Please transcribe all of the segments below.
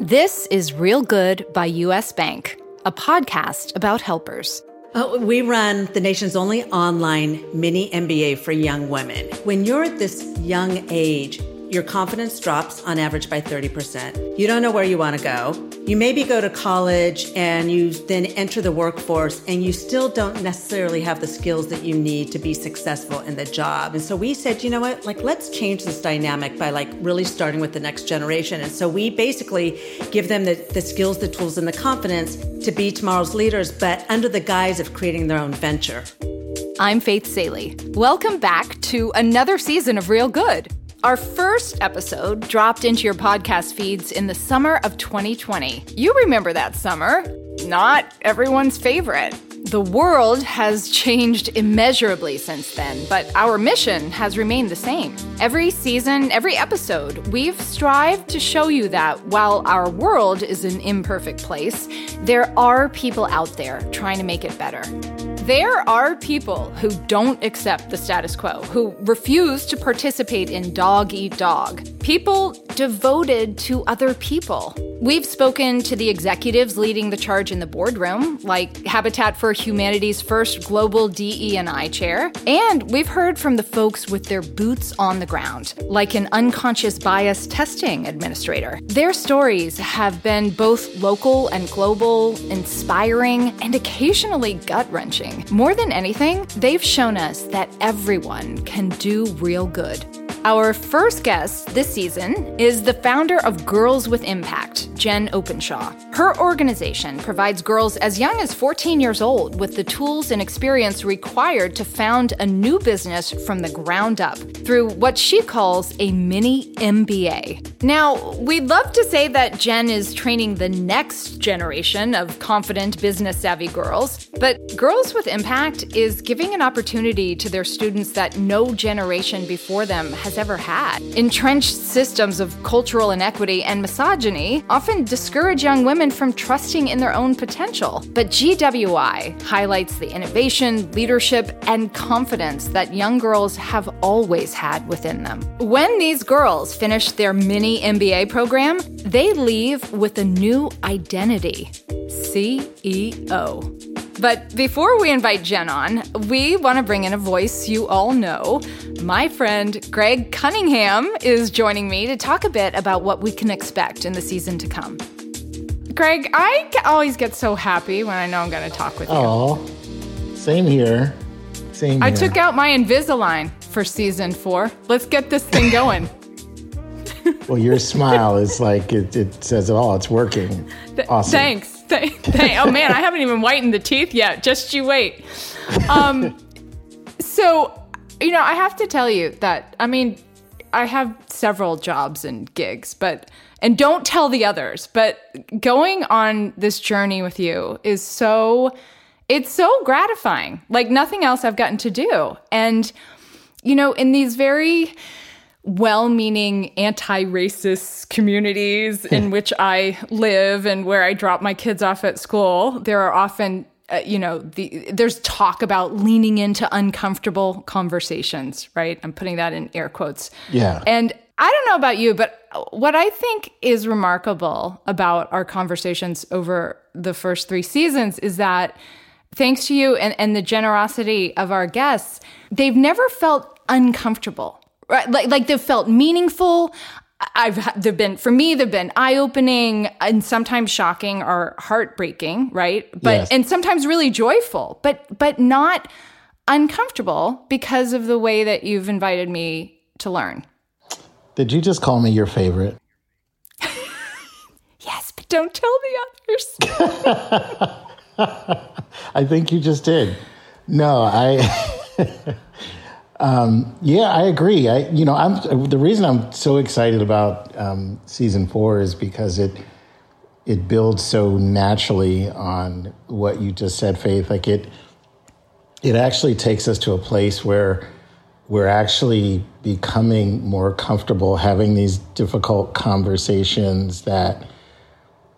This is Real Good by US Bank, a podcast about helpers. Oh, we run the nation's only online mini MBA for young women. When you're at this young age, your confidence drops on average by 30%. You don't know where you want to go. You maybe go to college and you then enter the workforce and you still don't necessarily have the skills that you need to be successful in the job. And so we said, you know what, like let's change this dynamic by like really starting with the next generation. And so we basically give them the, the skills, the tools, and the confidence to be tomorrow's leaders, but under the guise of creating their own venture. I'm Faith Salie. Welcome back to another season of Real Good. Our first episode dropped into your podcast feeds in the summer of 2020. You remember that summer. Not everyone's favorite. The world has changed immeasurably since then, but our mission has remained the same. Every season, every episode, we've strived to show you that while our world is an imperfect place, there are people out there trying to make it better. There are people who don't accept the status quo, who refuse to participate in dog eat dog. People devoted to other people. We've spoken to the executives leading the charge in the boardroom, like Habitat for Humanity's first global DE&I chair, and we've heard from the folks with their boots on the ground, like an unconscious bias testing administrator. Their stories have been both local and global, inspiring, and occasionally gut-wrenching. More than anything, they've shown us that everyone can do real good. Our first guest this season is the founder of Girls with Impact, Jen Openshaw. Her organization provides girls as young as 14 years old with the tools and experience required to found a new business from the ground up through what she calls a mini MBA. Now, we'd love to say that Jen is training the next generation of confident, business savvy girls, but Girls with Impact is giving an opportunity to their students that no generation before them has ever had. Entrenched systems of cultural inequity and misogyny often discourage young women from trusting in their own potential. But GWI highlights the innovation, leadership, and confidence that young girls have always had within them. When these girls finish their mini MBA program, they leave with a new identity CEO. But before we invite Jen on, we want to bring in a voice you all know. My friend Greg Cunningham is joining me to talk a bit about what we can expect in the season to come. Greg, I always get so happy when I know I'm going to talk with you. Oh, same here. Same. I took out my Invisalign for season four. Let's get this thing going. well, your smile is like it, it says it all. It's working. Awesome. Thanks. Oh man, I haven't even whitened the teeth yet. Just you wait. Um, so, you know, I have to tell you that I mean, I have several jobs and gigs, but and don't tell the others. But going on this journey with you is so it's so gratifying. Like nothing else I've gotten to do. And you know, in these very well meaning anti racist communities in which I live and where I drop my kids off at school, there are often uh, you know the there's talk about leaning into uncomfortable conversations right? I'm putting that in air quotes. Yeah. And i don't know about you but what i think is remarkable about our conversations over the first three seasons is that thanks to you and, and the generosity of our guests they've never felt uncomfortable right? Like, like they've felt meaningful. I've they've been for me they've been eye opening and sometimes shocking or heartbreaking, right? But yes. and sometimes really joyful, but but not uncomfortable because of the way that you've invited me to learn. Did you just call me your favorite? yes, but don't tell the others. I think you just did. No, I Um, yeah, I agree. I, you know, I'm the reason I'm so excited about um, season four is because it it builds so naturally on what you just said, Faith. Like it, it actually takes us to a place where we're actually becoming more comfortable having these difficult conversations that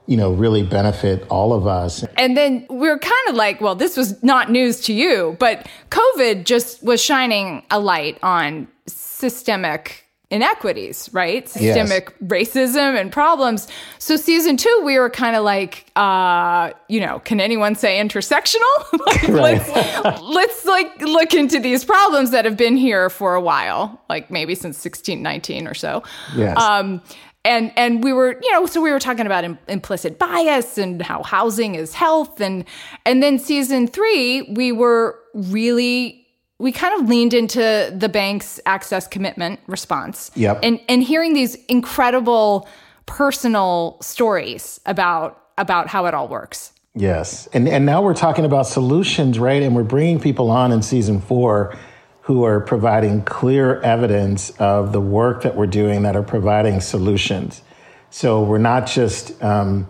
you know, really benefit all of us. And then we're kind of like, well, this was not news to you, but COVID just was shining a light on systemic inequities, right? Systemic yes. racism and problems. So season two, we were kind of like, uh, you know, can anyone say intersectional? like, let's, let's like look into these problems that have been here for a while, like maybe since 1619 or so. Yes. Um, and and we were you know so we were talking about Im- implicit bias and how housing is health and and then season 3 we were really we kind of leaned into the bank's access commitment response. Yep. And and hearing these incredible personal stories about about how it all works. Yes. And and now we're talking about solutions, right? And we're bringing people on in season 4 who are providing clear evidence of the work that we're doing that are providing solutions. So we're not just um,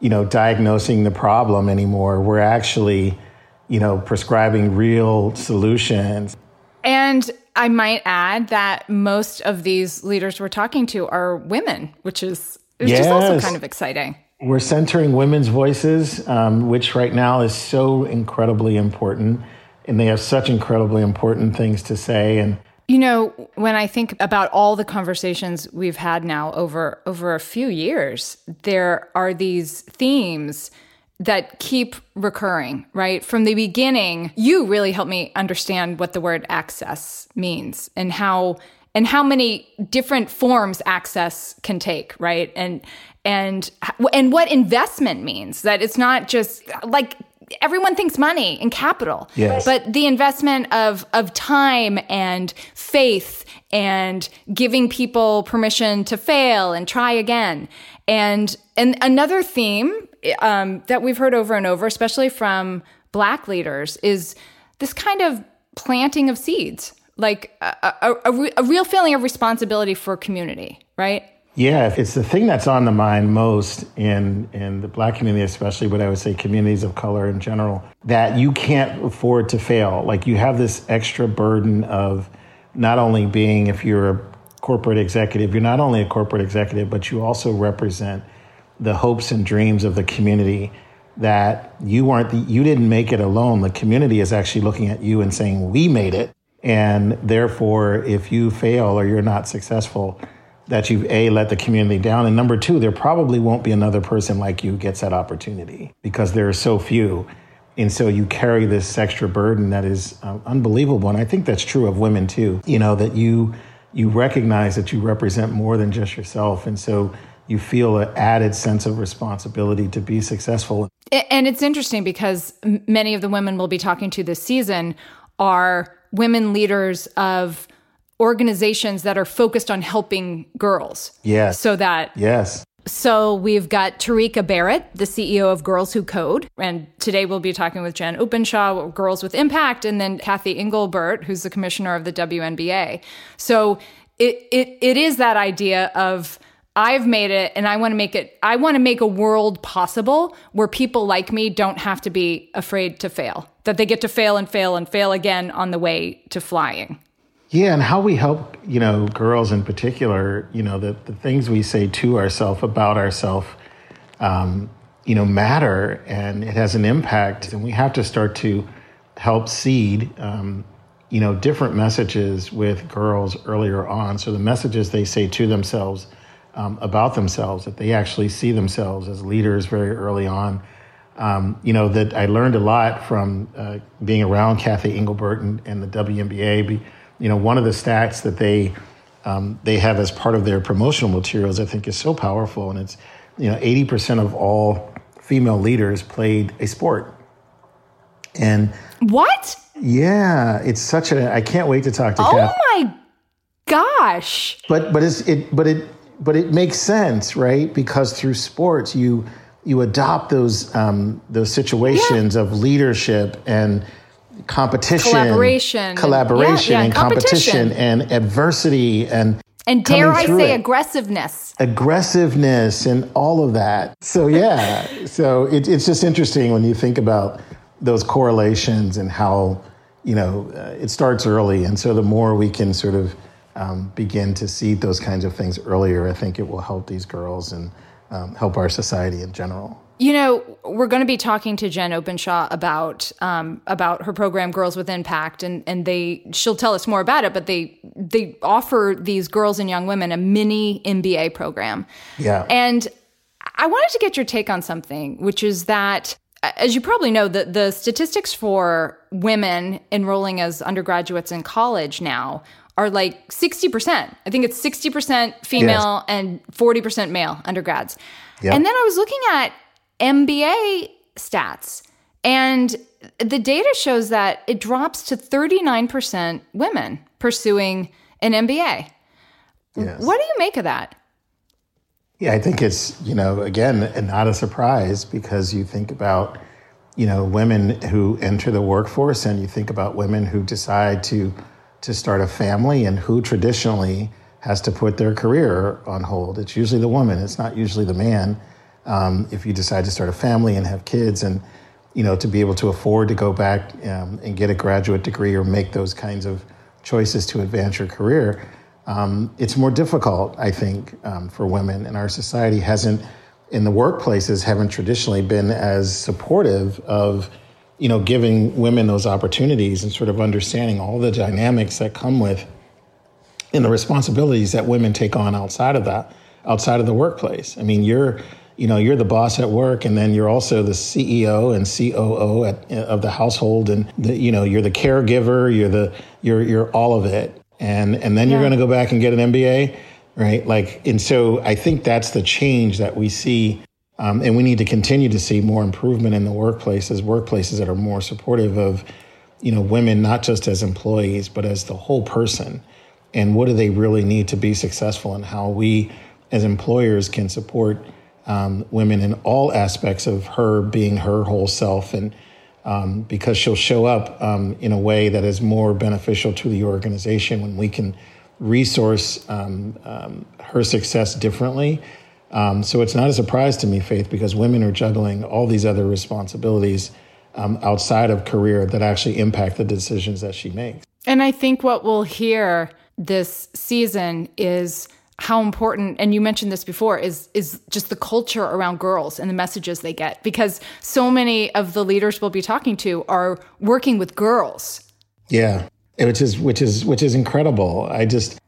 you know diagnosing the problem anymore. We're actually you know, prescribing real solutions. And I might add that most of these leaders we're talking to are women, which is, which yes. is also kind of exciting. We're centering women's voices, um, which right now is so incredibly important. And they have such incredibly important things to say. And you know, when I think about all the conversations we've had now over over a few years, there are these themes that keep recurring, right? From the beginning, you really helped me understand what the word access means and how and how many different forms access can take, right? And and and what investment means that it's not just like everyone thinks money and capital yes. but the investment of of time and faith and giving people permission to fail and try again and and another theme um, that we've heard over and over, especially from black leaders, is this kind of planting of seeds, like a, a, a, a real feeling of responsibility for community, right? Yeah, it's the thing that's on the mind most in in the black community, especially, but I would say communities of color in general, that you can't afford to fail. Like you have this extra burden of not only being, if you're a corporate executive, you're not only a corporate executive, but you also represent the hopes and dreams of the community that you weren't the, you didn't make it alone the community is actually looking at you and saying we made it and therefore if you fail or you're not successful that you've a let the community down and number two there probably won't be another person like you gets that opportunity because there are so few and so you carry this extra burden that is um, unbelievable and i think that's true of women too you know that you you recognize that you represent more than just yourself and so you feel an added sense of responsibility to be successful. And it's interesting because many of the women we'll be talking to this season are women leaders of organizations that are focused on helping girls. Yes. So that Yes. So we've got Tarika Barrett, the CEO of Girls Who Code, and today we'll be talking with Jen Openshaw, Girls with Impact, and then Cathy Engelbert, who's the commissioner of the WNBA. So it it, it is that idea of I've made it and I want to make it, I want to make a world possible where people like me don't have to be afraid to fail, that they get to fail and fail and fail again on the way to flying. Yeah, and how we help, you know, girls in particular, you know, the, the things we say to ourselves about ourselves, um, you know, matter and it has an impact. And we have to start to help seed, um, you know, different messages with girls earlier on. So the messages they say to themselves, um, about themselves, that they actually see themselves as leaders very early on. Um, you know, that I learned a lot from uh, being around Cathy Engelbert and, and, the WNBA. Be, you know, one of the stats that they um, they have as part of their promotional materials, I think, is so powerful, and it's you know, eighty percent of all female leaders played a sport. And what? Yeah, it's such a. I can't wait to talk to. Oh Kath. my gosh! But but it's it but it but it makes sense, right? Because through sports, you you adopt those um, those situations yeah. of leadership and competition, collaboration, collaboration, and, yeah, yeah, and competition. competition and adversity and and dare I say it. aggressiveness, aggressiveness, and all of that. So yeah, so it, it's just interesting when you think about those correlations and how you know uh, it starts early, and so the more we can sort of um, begin to see those kinds of things earlier, I think it will help these girls and um, help our society in general. You know, we're going to be talking to Jen Openshaw about um, about her program Girls with Impact, and and they she'll tell us more about it. But they they offer these girls and young women a mini MBA program. Yeah, and I wanted to get your take on something, which is that as you probably know, the, the statistics for women enrolling as undergraduates in college now are like 60%. I think it's 60% female yes. and 40% male undergrads. Yep. And then I was looking at MBA stats, and the data shows that it drops to 39% women pursuing an MBA. Yes. What do you make of that? Yeah, I think it's, you know, again, not a surprise because you think about, you know, women who enter the workforce and you think about women who decide to to start a family and who traditionally has to put their career on hold. It's usually the woman, it's not usually the man. Um, if you decide to start a family and have kids and you know to be able to afford to go back um, and get a graduate degree or make those kinds of choices to advance your career um, it's more difficult i think um, for women and our society hasn't in the workplaces haven't traditionally been as supportive of you know, giving women those opportunities and sort of understanding all the dynamics that come with and the responsibilities that women take on outside of that, outside of the workplace. I mean, you're, you know, you're the boss at work, and then you're also the CEO and COO at, of the household, and the, you know, you're the caregiver, you're the, you're, you're all of it, and and then yeah. you're going to go back and get an MBA, right? Like, and so I think that's the change that we see um, and we need to continue to see more improvement in the workplaces, workplaces that are more supportive of, you know, women not just as employees but as the whole person. And what do they really need to be successful, and how we, as employers, can support um, women in all aspects of her being her whole self, and um, because she'll show up um, in a way that is more beneficial to the organization when we can resource um, um, her success differently so it's not a surprise to me, Faith, because women are juggling all these other responsibilities um, outside of career that actually impact the decisions that she makes. And I think what we'll hear this season is how important and you mentioned this before is is just the culture around girls and the messages they get because so many of the leaders we'll be talking to are working with girls. Yeah. Which is which is which is incredible. I just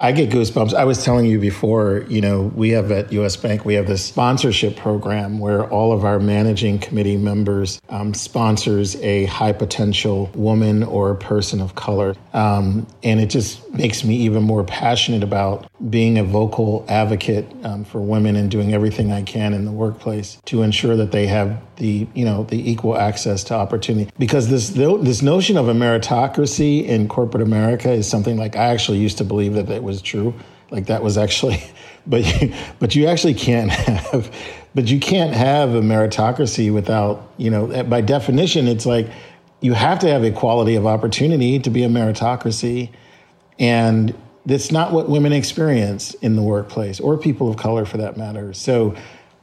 I get goosebumps. I was telling you before, you know, we have at US Bank, we have this sponsorship program where all of our managing committee members um, sponsors a high potential woman or person of color. Um, and it just makes me even more passionate about being a vocal advocate um, for women and doing everything I can in the workplace to ensure that they have the, you know, the equal access to opportunity. Because this, this notion of a meritocracy in corporate America is something like I actually used to believe that it was was true. Like that was actually, but you, but you actually can't have, but you can't have a meritocracy without, you know, by definition, it's like you have to have equality of opportunity to be a meritocracy, and that's not what women experience in the workplace or people of color for that matter. So,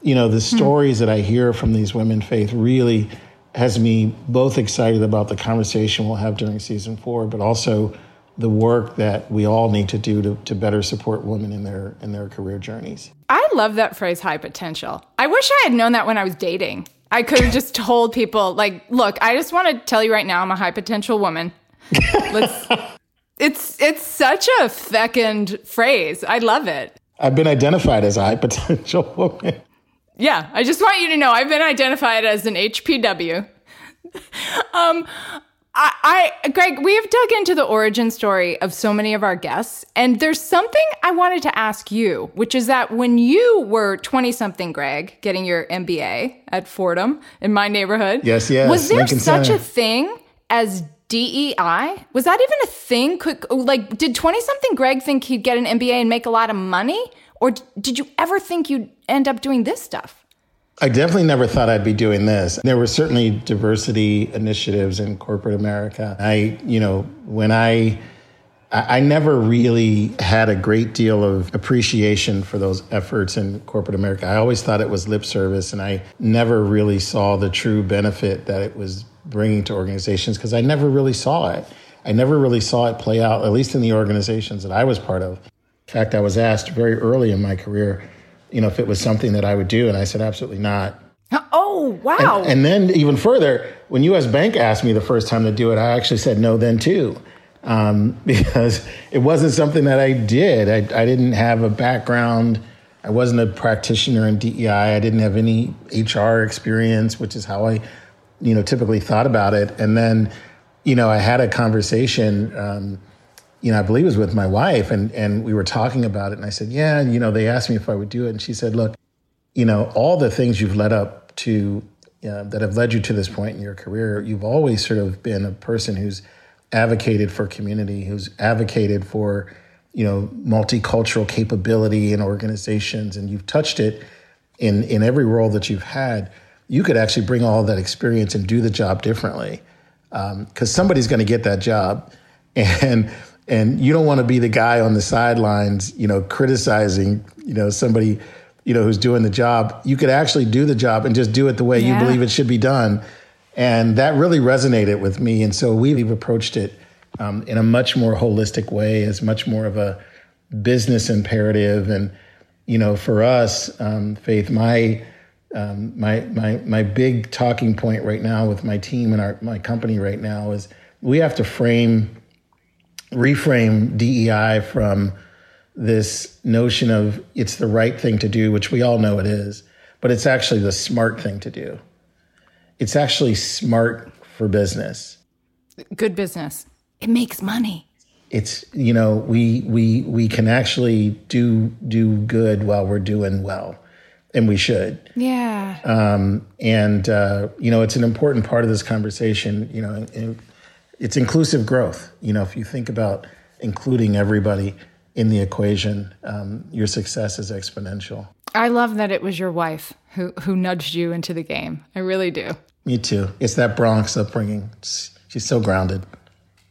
you know, the hmm. stories that I hear from these women, Faith, really has me both excited about the conversation we'll have during season four, but also the work that we all need to do to, to better support women in their in their career journeys. I love that phrase high potential. I wish I had known that when I was dating. I could have just told people like, look, I just want to tell you right now I'm a high potential woman. Let's It's it's such a fecund phrase. I love it. I've been identified as a high potential woman. Yeah, I just want you to know I've been identified as an HPW. um, I, I, Greg, we have dug into the origin story of so many of our guests, and there's something I wanted to ask you, which is that when you were 20 something, Greg, getting your MBA at Fordham in my neighborhood, yes, yes, was there Lincoln such Center. a thing as DEI? Was that even a thing? Could like did 20 something Greg think he'd get an MBA and make a lot of money, or did you ever think you'd end up doing this stuff? I definitely never thought I'd be doing this. There were certainly diversity initiatives in corporate America. I, you know, when I I never really had a great deal of appreciation for those efforts in corporate America. I always thought it was lip service, and I never really saw the true benefit that it was bringing to organizations because I never really saw it. I never really saw it play out, at least in the organizations that I was part of. In fact, I was asked very early in my career you know, if it was something that I would do. And I said, absolutely not. Oh, Oh, wow. And, and, then even further, when US Bank asked me the first time to do it, I actually said no then too. Um, because it wasn't something that I did. I, I didn't have a background. I wasn't a practitioner in DEI. I didn't have any HR experience, which is how I, you know, typically thought about it. And then, you know, I had a conversation, um, you know, I believe it was with my wife, and and we were talking about it, and I said, yeah, you know, they asked me if I would do it, and she said, look, you know, all the things you've led up to uh, that have led you to this point in your career, you've always sort of been a person who's advocated for community, who's advocated for, you know, multicultural capability in organizations, and you've touched it in in every role that you've had. You could actually bring all that experience and do the job differently, because um, somebody's going to get that job, and and you don't want to be the guy on the sidelines, you know, criticizing, you know, somebody you know, who's doing the job, you could actually do the job and just do it the way yeah. you believe it should be done. And that really resonated with me. And so we've approached it um, in a much more holistic way, as much more of a business imperative. And, you know, for us, um, Faith, my, um, my, my, my big talking point right now with my team and our, my company right now is we have to frame, reframe DEI from, this notion of it's the right thing to do, which we all know it is, but it's actually the smart thing to do. It's actually smart for business. Good business. It makes money. It's you know we we we can actually do do good while we're doing well, and we should. Yeah. Um, and uh, you know it's an important part of this conversation. You know, it's inclusive growth. You know, if you think about including everybody in the equation, um, your success is exponential. I love that it was your wife who who nudged you into the game. I really do. Me too. It's that Bronx upbringing. she's so grounded.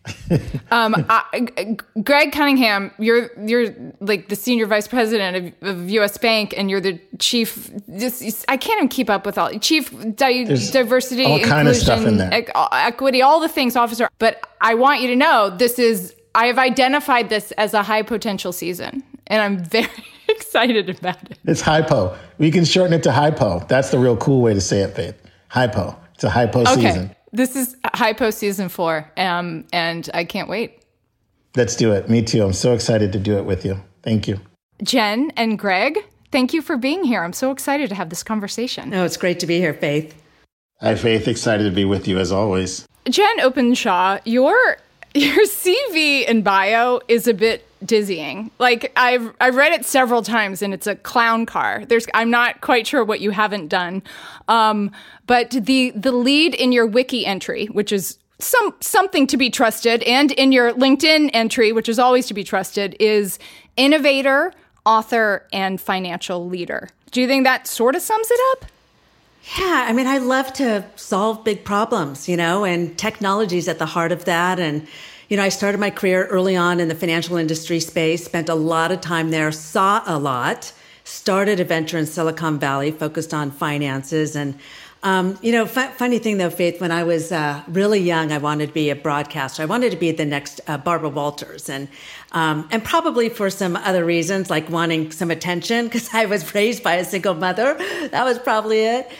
um, I, Greg Cunningham, you're you're like the senior vice president of, of U.S. Bank, and you're the chief. Just, I can't even keep up with all chief di- diversity, all kind of stuff in there, equity, all the things officer. But I want you to know this is I have identified this as a high potential season, and I'm very excited about it. It's hypo. We can shorten it to hypo. That's the real cool way to say it, Faith. Hypo. It's a hypo okay. season. This is hypo season four, um, and I can't wait. Let's do it. Me too. I'm so excited to do it with you. Thank you. Jen and Greg, thank you for being here. I'm so excited to have this conversation. Oh, it's great to be here, Faith. Hi, Faith. Excited to be with you as always. Jen Openshaw, your your CV and bio is a bit dizzying. Like I've I've read it several times and it's a clown car. There's I'm not quite sure what you haven't done. Um, but the the lead in your wiki entry, which is some something to be trusted, and in your LinkedIn entry, which is always to be trusted, is innovator, author, and financial leader. Do you think that sort of sums it up? Yeah, I mean, I love to solve big problems, you know, and technology is at the heart of that. And, you know, I started my career early on in the financial industry space, spent a lot of time there, saw a lot, started a venture in Silicon Valley focused on finances. And, um, you know, f- funny thing though, Faith, when I was uh, really young, I wanted to be a broadcaster. I wanted to be the next uh, Barbara Walters, and um, and probably for some other reasons, like wanting some attention, because I was raised by a single mother. That was probably it.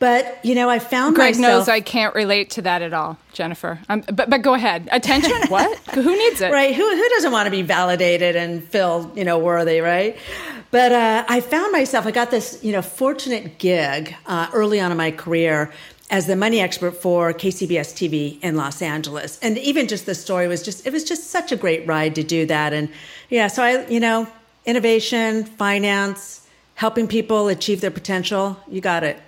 But you know, I found Greg myself, knows I can't relate to that at all, Jennifer. Um, but but go ahead. Attention? what? Who needs it? Right? Who who doesn't want to be validated and feel you know worthy? Right? But uh, I found myself. I got this you know fortunate gig uh, early on in my career as the money expert for KCBS TV in Los Angeles, and even just the story was just it was just such a great ride to do that. And yeah, so I you know innovation, finance, helping people achieve their potential. You got it.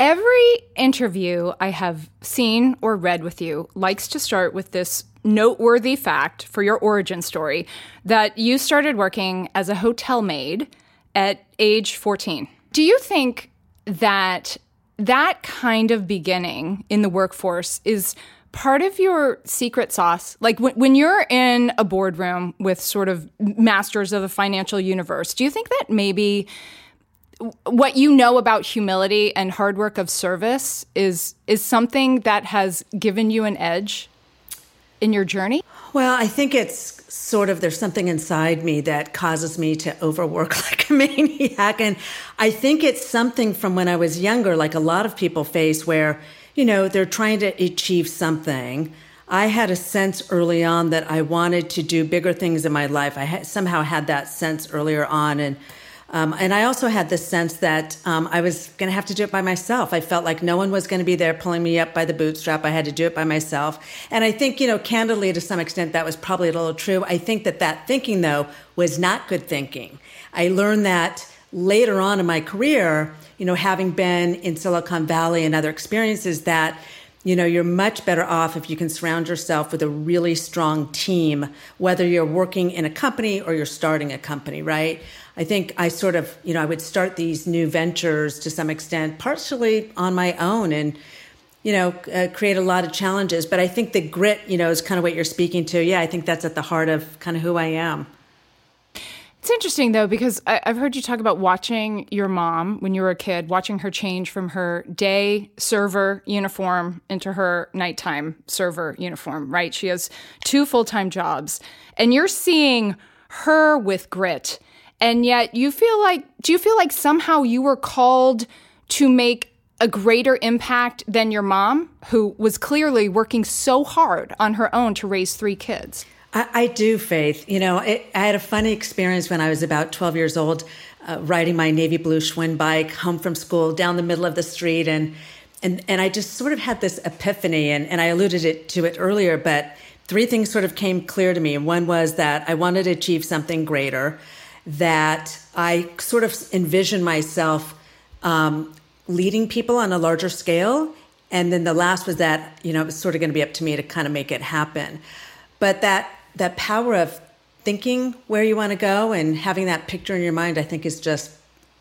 Every interview I have seen or read with you likes to start with this noteworthy fact for your origin story that you started working as a hotel maid at age 14. Do you think that that kind of beginning in the workforce is part of your secret sauce? Like when, when you're in a boardroom with sort of masters of the financial universe, do you think that maybe what you know about humility and hard work of service is is something that has given you an edge in your journey? Well, I think it's sort of there's something inside me that causes me to overwork like a maniac. And I think it's something from when I was younger, like a lot of people face, where, you know, they're trying to achieve something. I had a sense early on that I wanted to do bigger things in my life. I somehow had that sense earlier on. And um, and I also had this sense that um, I was going to have to do it by myself. I felt like no one was going to be there pulling me up by the bootstrap. I had to do it by myself. And I think, you know, candidly, to some extent, that was probably a little true. I think that that thinking, though, was not good thinking. I learned that later on in my career, you know, having been in Silicon Valley and other experiences, that you know, you're much better off if you can surround yourself with a really strong team, whether you're working in a company or you're starting a company, right? I think I sort of, you know, I would start these new ventures to some extent, partially on my own and, you know, uh, create a lot of challenges. But I think the grit, you know, is kind of what you're speaking to. Yeah, I think that's at the heart of kind of who I am. It's interesting though, because I, have heard you talk about watching your mom when you were a kid, watching her change from her day server uniform into her nighttime server uniform, right? She has two full time jobs, and you're seeing her with grit and yet you feel like do you feel like somehow you were called to make a greater impact than your mom who was clearly working so hard on her own to raise three kids? I, I do faith. You know it, i had a funny experience when i was about 12 years old uh, riding my navy blue schwinn bike home from school down the middle of the street. And and and i just sort of had this epiphany and, and i alluded it to it earlier but three things sort of came clear to me. One was that i wanted to achieve something greater that I sort of envision myself um, leading people on a larger scale. And then the last was that, you know, it was sort of going to be up to me to kind of make it happen. But that, that power of thinking where you want to go and having that picture in your mind, I think is just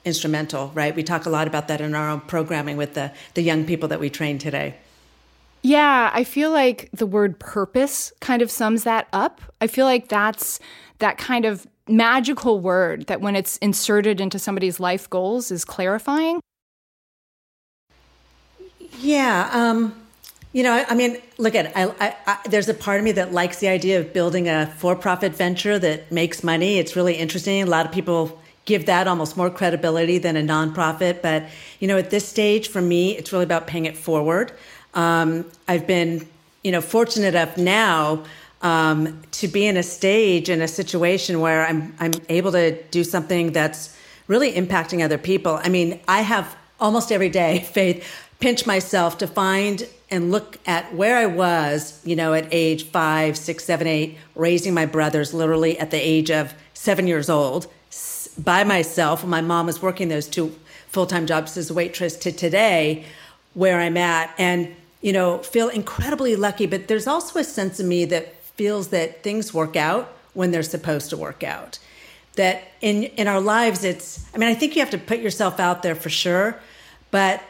instrumental, right? We talk a lot about that in our own programming with the, the young people that we train today. Yeah, I feel like the word purpose kind of sums that up. I feel like that's that kind of magical word that when it's inserted into somebody's life goals is clarifying? Yeah. Um, you know, I, mean, look at I, I, I, there's a part of me that likes the idea of building a for-profit venture that makes money. It's really interesting. A lot of people give that almost more credibility than a nonprofit. But you know, at this stage, for me, it's really about paying it forward. Um, I've been, you know, fortunate enough now um, to be in a stage in a situation where I'm I'm able to do something that's really impacting other people. I mean, I have almost every day, Faith, pinch myself to find and look at where I was, you know, at age five, six, seven, eight, raising my brothers literally at the age of seven years old by myself. My mom was working those two full time jobs as a waitress to today, where I'm at. And you know, feel incredibly lucky, but there's also a sense of me that feels that things work out when they're supposed to work out. That in in our lives, it's. I mean, I think you have to put yourself out there for sure, but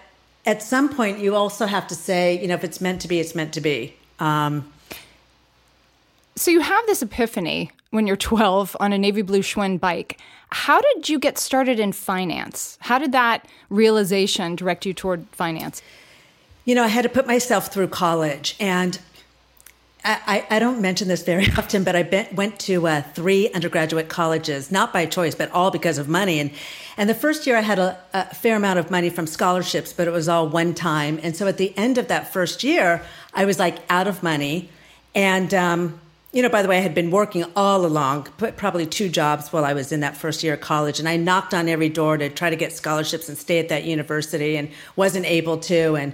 at some point, you also have to say, you know, if it's meant to be, it's meant to be. Um, so you have this epiphany when you're 12 on a navy blue Schwinn bike. How did you get started in finance? How did that realization direct you toward finance? You know, I had to put myself through college, and I, I, don't mention this very often, but I been, went to uh, three undergraduate colleges, not by choice, but all because of money. And and the first year I had a, a, fair amount of money from scholarships, but it was all one time. And so at the end of that first year, I was like out of money. And um, you know, by the way, I had been working all along, probably two jobs while I was in that first year of college, and I knocked on every door to try to get scholarships and stay at that university, and wasn't able to. And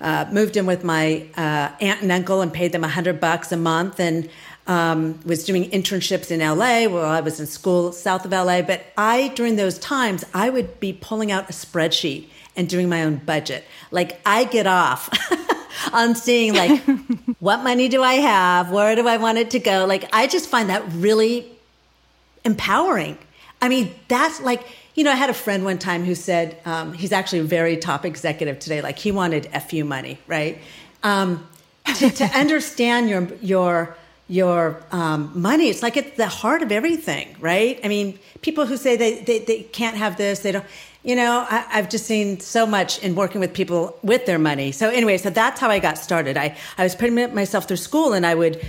uh, moved in with my uh, aunt and uncle and paid them a hundred bucks a month and um, was doing internships in LA while I was in school south of LA. But I, during those times, I would be pulling out a spreadsheet and doing my own budget. Like I get off on seeing like what money do I have, where do I want it to go. Like I just find that really empowering. I mean, that's like you know, I had a friend one time who said um, he's actually a very top executive today. Like he wanted fu money, right? Um, to, to understand your your your um, money, it's like it's the heart of everything, right? I mean, people who say they they, they can't have this, they don't. You know, I, I've just seen so much in working with people with their money. So anyway, so that's how I got started. I I was putting myself through school, and I would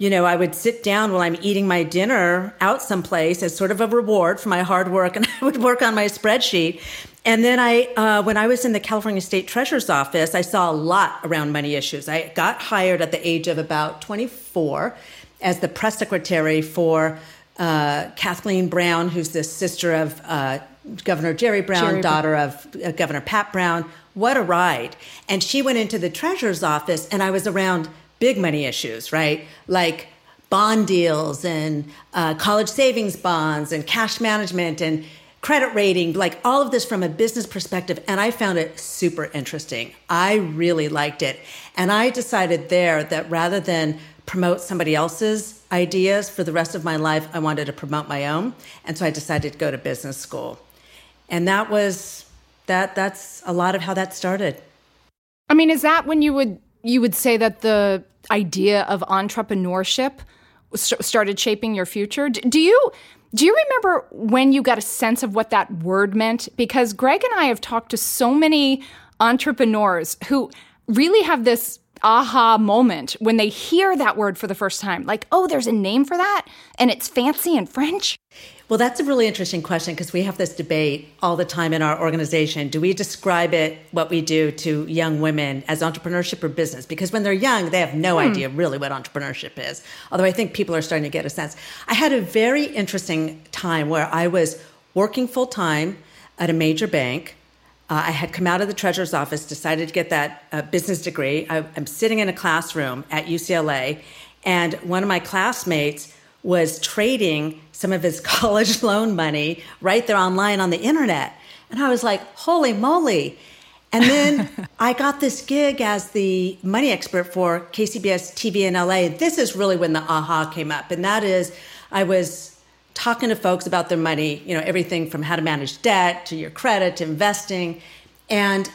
you know, I would sit down while I'm eating my dinner out someplace as sort of a reward for my hard work, and I would work on my spreadsheet. And then I, uh, when I was in the California State Treasurer's office, I saw a lot around money issues. I got hired at the age of about 24 as the press secretary for uh, Kathleen Brown, who's the sister of uh, Governor Jerry Brown, Jerry daughter of uh, Governor Pat Brown. What a ride. And she went into the treasurer's office, and I was around big money issues, right? Like bond deals and uh, college savings bonds and cash management and credit rating, like all of this from a business perspective. And I found it super interesting. I really liked it. And I decided there that rather than promote somebody else's ideas for the rest of my life, I wanted to promote my own. And so I decided to go to business school. And that was that that's a lot of how that started. I mean, is that when you would you would say that the idea of entrepreneurship started shaping your future. Do you do you remember when you got a sense of what that word meant? Because Greg and I have talked to so many entrepreneurs who really have this aha moment when they hear that word for the first time. Like, oh, there's a name for that and it's fancy in French. Well, that's a really interesting question because we have this debate all the time in our organization. Do we describe it, what we do to young women, as entrepreneurship or business? Because when they're young, they have no hmm. idea really what entrepreneurship is. Although I think people are starting to get a sense. I had a very interesting time where I was working full time at a major bank. Uh, I had come out of the treasurer's office, decided to get that uh, business degree. I, I'm sitting in a classroom at UCLA, and one of my classmates was trading some of his college loan money right there online on the internet. And I was like, holy moly. And then I got this gig as the money expert for KCBS TV in LA. This is really when the aha came up. And that is, I was talking to folks about their money, you know, everything from how to manage debt to your credit to investing. And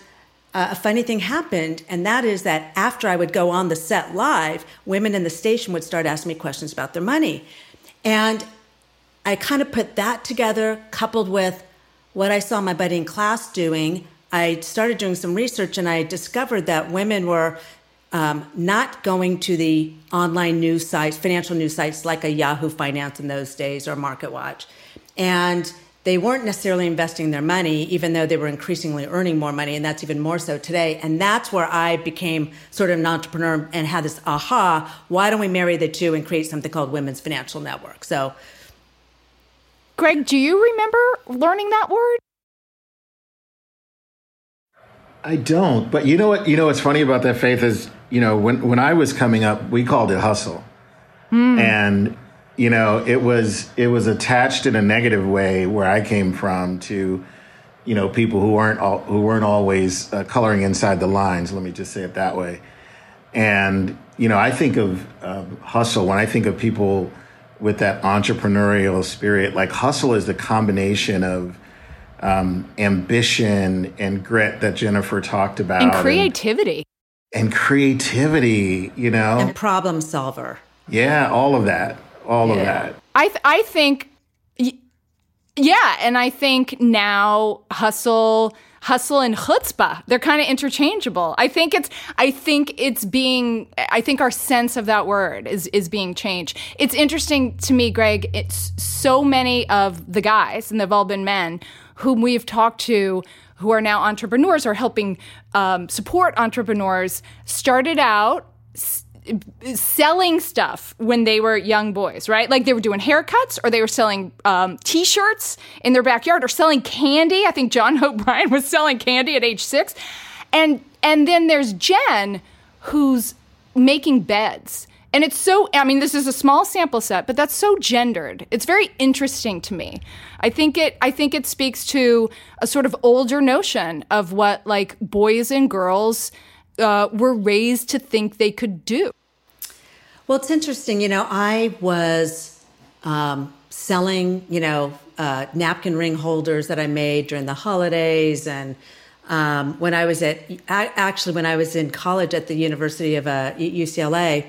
uh, a funny thing happened, and that is that after I would go on the set live, women in the station would start asking me questions about their money. And I kind of put that together, coupled with what I saw my buddy in class doing. I started doing some research and I discovered that women were um, not going to the online news sites, financial news sites like a Yahoo Finance in those days or MarketWatch. And they weren't necessarily investing their money, even though they were increasingly earning more money, and that's even more so today. And that's where I became sort of an entrepreneur and had this aha why don't we marry the two and create something called Women's Financial Network? So, Greg, do you remember learning that word? I don't, but you know what? You know what's funny about that faith is, you know, when when I was coming up, we called it hustle, mm. and you know, it was it was attached in a negative way where I came from to, you know, people who weren't all, who weren't always uh, coloring inside the lines. Let me just say it that way. And you know, I think of uh, hustle when I think of people with that entrepreneurial spirit. Like hustle is the combination of um, ambition and grit that Jennifer talked about, and creativity, and, and creativity. You know, and problem solver. Yeah, all of that all yeah. of that. I th- I think yeah, and I think now hustle hustle and chutzpah they're kind of interchangeable i think it's i think it's being i think our sense of that word is is being changed it's interesting to me greg it's so many of the guys and they've all been men whom we've talked to who are now entrepreneurs or helping um, support entrepreneurs started out selling stuff when they were young boys, right? Like they were doing haircuts or they were selling um, t shirts in their backyard or selling candy. I think John Bryan was selling candy at age six. And, and then there's Jen who's making beds. And it's so, I mean, this is a small sample set, but that's so gendered. It's very interesting to me. I think it, I think it speaks to a sort of older notion of what like boys and girls uh, were raised to think they could do. Well, it's interesting. You know, I was um, selling, you know, uh, napkin ring holders that I made during the holidays. And um, when I was at, actually, when I was in college at the University of uh, UCLA,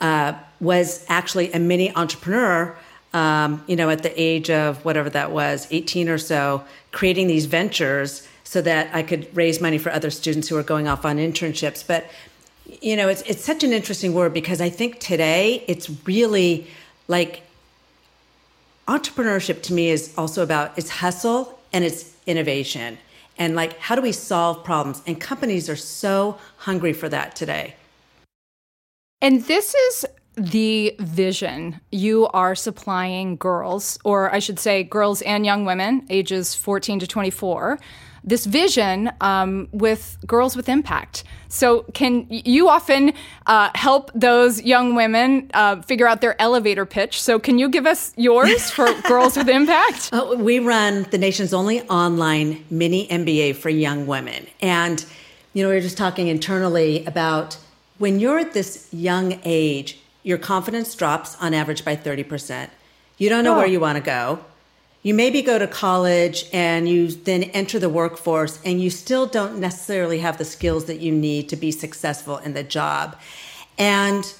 uh, was actually a mini entrepreneur. Um, you know, at the age of whatever that was, 18 or so, creating these ventures so that I could raise money for other students who are going off on internships. But You know, it's it's such an interesting word because I think today it's really like entrepreneurship to me is also about it's hustle and it's innovation. And like how do we solve problems? And companies are so hungry for that today. And this is the vision you are supplying girls or i should say girls and young women ages 14 to 24 this vision um, with Girls with Impact. So, can you often uh, help those young women uh, figure out their elevator pitch? So, can you give us yours for Girls with Impact? Oh, we run the nation's only online mini MBA for young women. And, you know, we were just talking internally about when you're at this young age, your confidence drops on average by 30%. You don't know oh. where you want to go you maybe go to college and you then enter the workforce and you still don't necessarily have the skills that you need to be successful in the job. And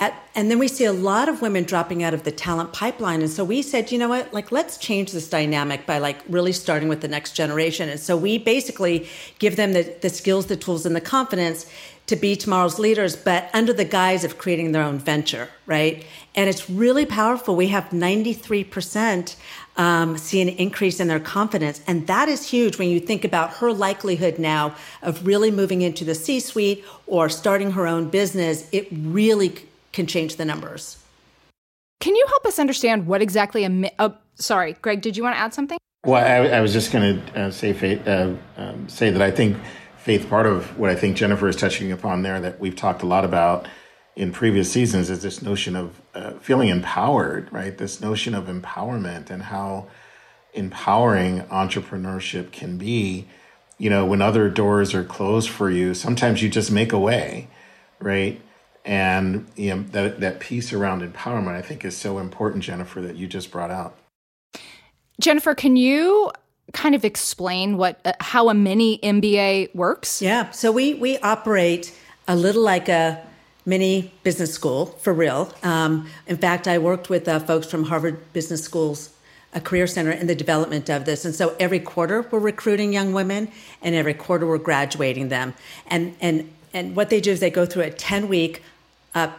at, and then we see a lot of women dropping out of the talent pipeline. And so we said, you know what, like, let's change this dynamic by like really starting with the next generation. And so we basically give them the, the skills, the tools, and the confidence to be tomorrow's leaders, but under the guise of creating their own venture, right? And it's really powerful. We have 93% um, see an increase in their confidence. And that is huge when you think about her likelihood now of really moving into the C suite or starting her own business. It really can change the numbers. Can you help us understand what exactly a. Oh, sorry, Greg, did you want to add something? Well, I, I was just going to uh, say, uh, um, say that I think, Faith, part of what I think Jennifer is touching upon there that we've talked a lot about in previous seasons is this notion of uh, feeling empowered, right? This notion of empowerment and how empowering entrepreneurship can be. You know, when other doors are closed for you, sometimes you just make a way, right? And you know, that that piece around empowerment, I think, is so important, Jennifer, that you just brought out. Jennifer, can you kind of explain what uh, how a mini MBA works? Yeah, so we we operate a little like a mini business school for real. Um, in fact, I worked with uh, folks from Harvard Business School's a career center in the development of this. And so every quarter we're recruiting young women and every quarter we're graduating them. And and and what they do is they go through a 10 week uh,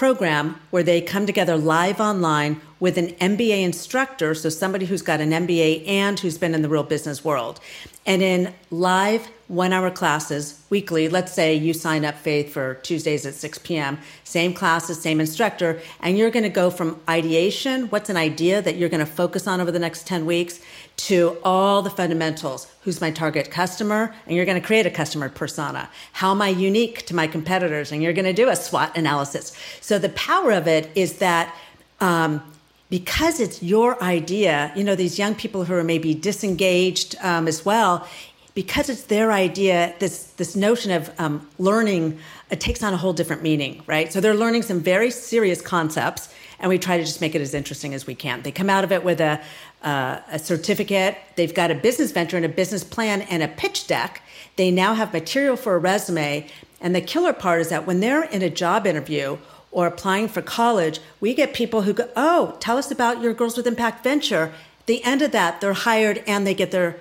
program where they come together live online with an MBA instructor, so somebody who's got an MBA and who's been in the real business world. And in live one hour classes weekly, let's say you sign up Faith for Tuesdays at 6 p.m., same classes, same instructor, and you're going to go from ideation, what's an idea that you're going to focus on over the next 10 weeks, to all the fundamentals. Who's my target customer? And you're going to create a customer persona. How am I unique to my competitors? And you're going to do a SWOT analysis. So the power of it is that um, because it's your idea, you know, these young people who are maybe disengaged um, as well, because it's their idea, this this notion of um, learning it takes on a whole different meaning, right? So they're learning some very serious concepts, and we try to just make it as interesting as we can. They come out of it with a uh, a certificate. They've got a business venture and a business plan and a pitch deck. They now have material for a resume. And the killer part is that when they're in a job interview or applying for college, we get people who go, Oh, tell us about your Girls with Impact venture. The end of that, they're hired and they get their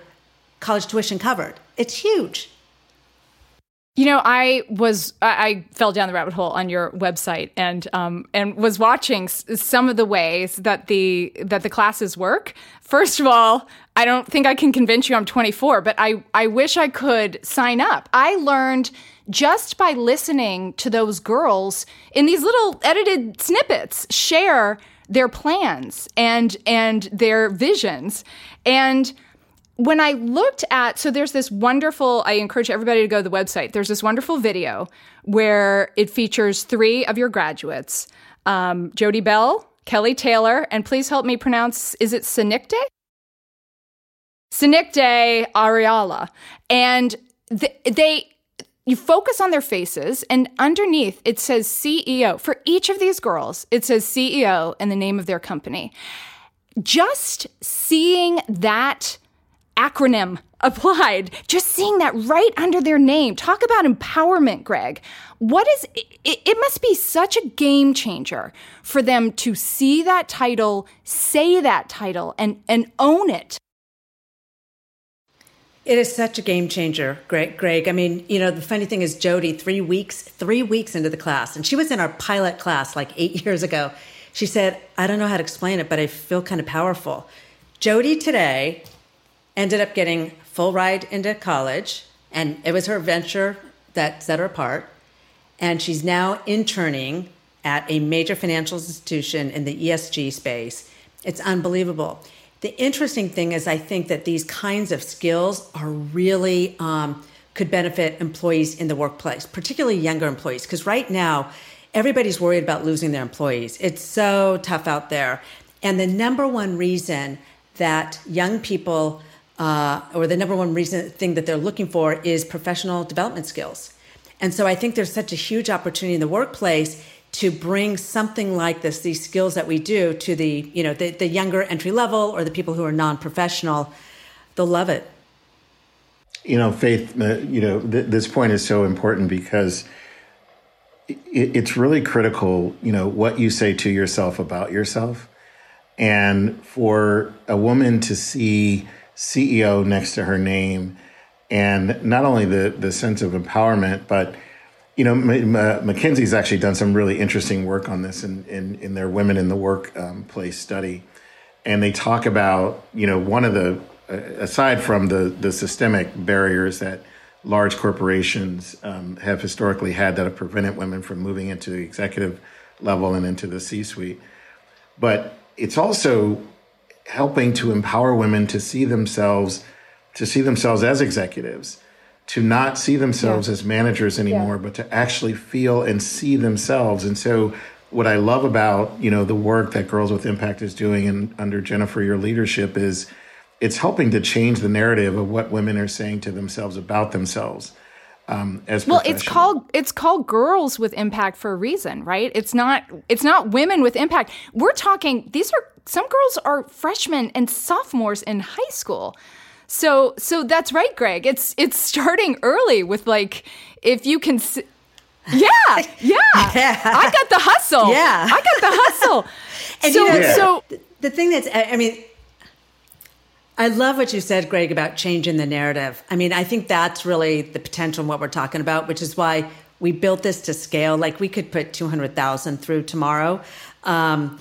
college tuition covered. It's huge. You know, I was I fell down the rabbit hole on your website and um, and was watching some of the ways that the that the classes work. First of all, I don't think I can convince you I'm 24, but I I wish I could sign up. I learned just by listening to those girls in these little edited snippets share their plans and and their visions and when I looked at, so there's this wonderful, I encourage everybody to go to the website. There's this wonderful video where it features three of your graduates um, Jody Bell, Kelly Taylor, and please help me pronounce, is it Sinikde? Sinikde Ariala. And they, you focus on their faces, and underneath it says CEO. For each of these girls, it says CEO and the name of their company. Just seeing that acronym applied. Just seeing that right under their name. Talk about empowerment, Greg. What is it, it must be such a game changer for them to see that title, say that title and and own it. It is such a game changer, Greg. Greg, I mean, you know, the funny thing is, Jody, three weeks, three weeks into the class, and she was in our pilot class like eight years ago. She said, "I don't know how to explain it, but I feel kind of powerful." Jody today ended up getting full ride into college, and it was her venture that set her apart. And she's now interning at a major financial institution in the ESG space. It's unbelievable. The interesting thing is, I think that these kinds of skills are really um, could benefit employees in the workplace, particularly younger employees, because right now everybody's worried about losing their employees. It's so tough out there. And the number one reason that young people, uh, or the number one reason thing that they're looking for is professional development skills. And so I think there's such a huge opportunity in the workplace to bring something like this, these skills that we do to the, you know, the, the younger entry level or the people who are non-professional, they'll love it. You know, Faith, uh, you know, th- this point is so important because it, it's really critical, you know, what you say to yourself about yourself. And for a woman to see CEO next to her name and not only the, the sense of empowerment, but you know, M- M- McKinsey's actually done some really interesting work on this in, in, in their Women in the Workplace um, study. And they talk about, you know, one of the, uh, aside from the, the systemic barriers that large corporations um, have historically had that have prevented women from moving into the executive level and into the C suite. But it's also helping to empower women to see themselves to see themselves as executives to not see themselves yeah. as managers anymore, yeah. but to actually feel and see themselves. And so, what I love about you know the work that Girls with Impact is doing, and under Jennifer, your leadership is it's helping to change the narrative of what women are saying to themselves about themselves. Um, as well, it's called it's called Girls with Impact for a reason, right? It's not it's not women with impact. We're talking these are some girls are freshmen and sophomores in high school. So so that's right, Greg. It's it's starting early with like if you can. S- yeah, yeah, yeah. I got the hustle. Yeah, I got the hustle. and so, you know, so the thing that's, I mean, I love what you said, Greg, about changing the narrative. I mean, I think that's really the potential in what we're talking about, which is why we built this to scale. Like we could put 200,000 through tomorrow. Um,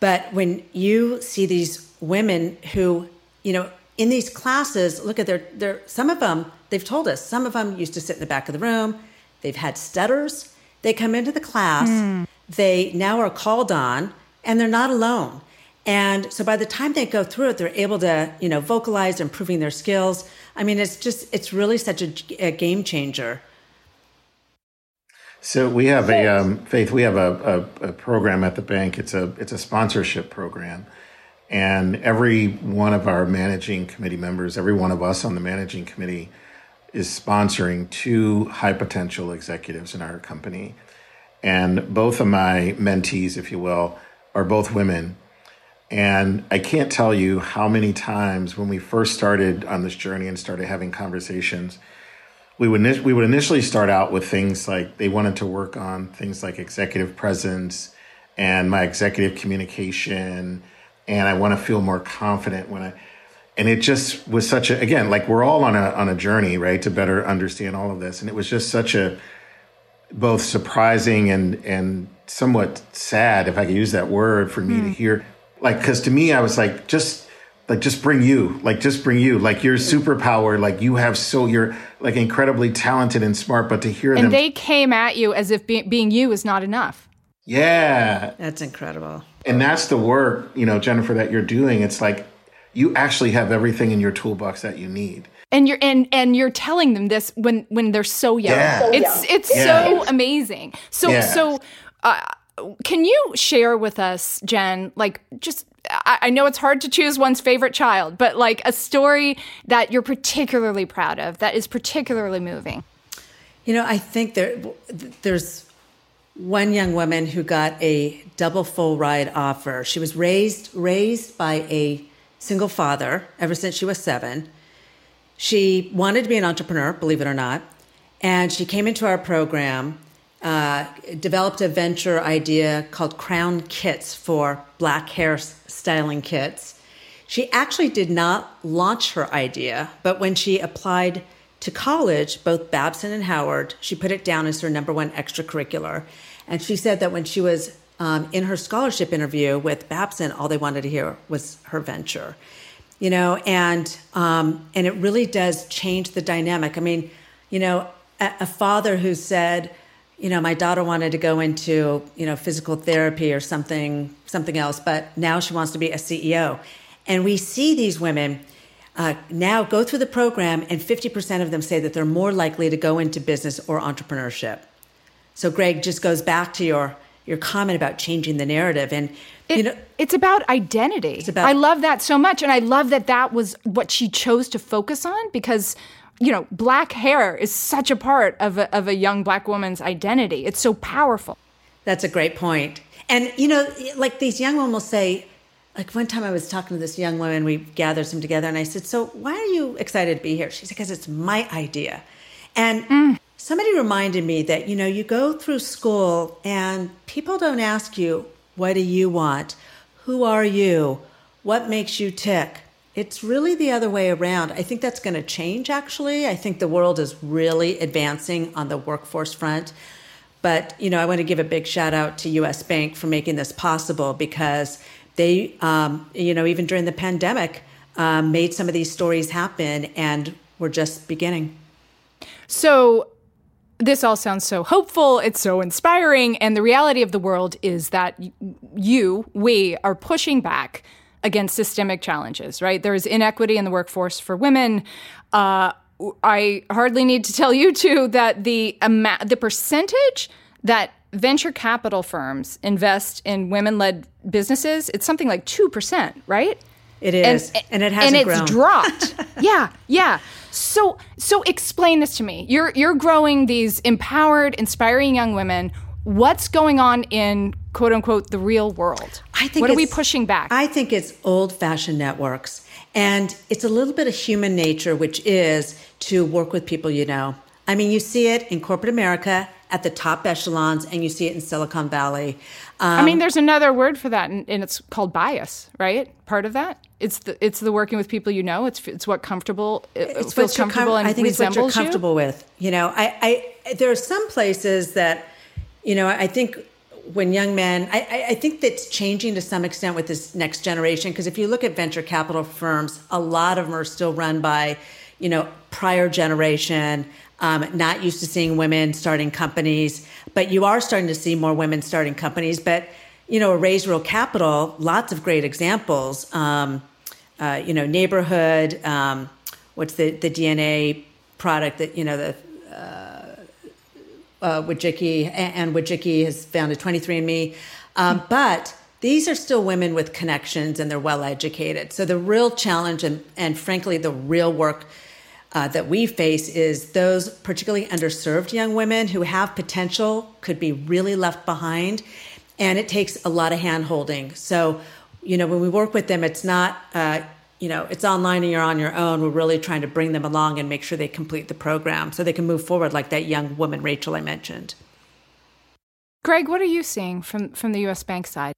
but when you see these women who, you know, in these classes, look at their, their some of them, they've told us, some of them used to sit in the back of the room. They've had stutters. They come into the class, mm. they now are called on, and they're not alone. And so by the time they go through it, they're able to, you know, vocalize, improving their skills. I mean, it's just, it's really such a, a game changer. So we have a um, Faith. We have a, a, a, program at the bank. It's a it's a sponsorship program, and every one of our managing committee members, every one of us on the managing committee is sponsoring two high potential executives in our company. And both of my mentees, if you will, are both women. And I can't tell you how many times when we first started on this journey and started having conversations, we would we would initially start out with things like they wanted to work on things like executive presence and my executive communication and I want to feel more confident when I and it just was such a again like we're all on a on a journey right to better understand all of this and it was just such a both surprising and and somewhat sad if I could use that word for me mm. to hmm. hear like cuz to me I was like just like just bring you like just bring you like your superpower like you have so you're like incredibly talented and smart but to hear and them and they came at you as if be- being you is not enough. Yeah. That's incredible. And that's the work you know jennifer that you're doing. It's like you actually have everything in your toolbox that you need. And you're and and you're telling them this when when they're so young. Yeah. it's it's yeah. so amazing. So yeah. so uh, can you share with us jen like just I, know it's hard to choose one's favorite child, but like a story that you're particularly proud of, that is particularly moving. You know, I think there there's one young woman who got a double full ride offer. She was raised raised by a single father ever since she was seven. She wanted to be an entrepreneur, believe it or not, and she came into our program. Uh, developed a venture idea called Crown Kits for black hair styling kits. She actually did not launch her idea, but when she applied to college, both Babson and Howard, she put it down as her number one extracurricular. And she said that when she was um, in her scholarship interview with Babson, all they wanted to hear was her venture. You know, and um, and it really does change the dynamic. I mean, you know, a, a father who said, you know, my daughter wanted to go into you know physical therapy or something something else, but now she wants to be a CEO, and we see these women. Uh, now go through the program, and 50% of them say that they're more likely to go into business or entrepreneurship. So, Greg, just goes back to your your comment about changing the narrative and it, you know it's about identity it's about, i love that so much and i love that that was what she chose to focus on because you know black hair is such a part of a, of a young black woman's identity it's so powerful that's a great point. and you know like these young women will say like one time i was talking to this young woman we gathered some together and i said so why are you excited to be here she said because it's my idea and mm somebody reminded me that, you know, you go through school and people don't ask you, what do you want? Who are you? What makes you tick? It's really the other way around. I think that's going to change, actually. I think the world is really advancing on the workforce front. But, you know, I want to give a big shout out to US Bank for making this possible because they, um, you know, even during the pandemic, um, made some of these stories happen and we're just beginning. So, this all sounds so hopeful, it's so inspiring, and the reality of the world is that you, we, are pushing back against systemic challenges, right? There is inequity in the workforce for women. Uh, I hardly need to tell you too that the the percentage that venture capital firms invest in women-led businesses, it's something like two percent, right? It is, and, and it hasn't and it's grown. dropped. yeah, yeah. So, so explain this to me. You're you're growing these empowered, inspiring young women. What's going on in quote unquote the real world? I think what are we pushing back? I think it's old fashioned networks, and it's a little bit of human nature, which is to work with people you know. I mean, you see it in corporate America at the top echelons, and you see it in Silicon Valley. Um, I mean, there's another word for that, and, and, it's called bias, right? Part of that. It's the it's the working with people you know. It's it's what comfortable it it's feels comfortable com- and I think it's what you're comfortable you. with. You know, I, I there are some places that, you know, I think when young men, I, I think that's changing to some extent with this next generation. Because if you look at venture capital firms, a lot of them are still run by, you know, prior generation um, not used to seeing women starting companies, but you are starting to see more women starting companies. But you know, a Raise Real Capital, lots of great examples. Um, uh, you know, neighborhood. Um, what's the the DNA product that you know the uh, uh, Wojcicki and Wojcicki has founded 23andMe, um, but these are still women with connections and they're well educated. So the real challenge and and frankly the real work uh, that we face is those particularly underserved young women who have potential could be really left behind and it takes a lot of hand holding so you know when we work with them it's not uh, you know it's online and you're on your own we're really trying to bring them along and make sure they complete the program so they can move forward like that young woman rachel i mentioned greg what are you seeing from from the us bank side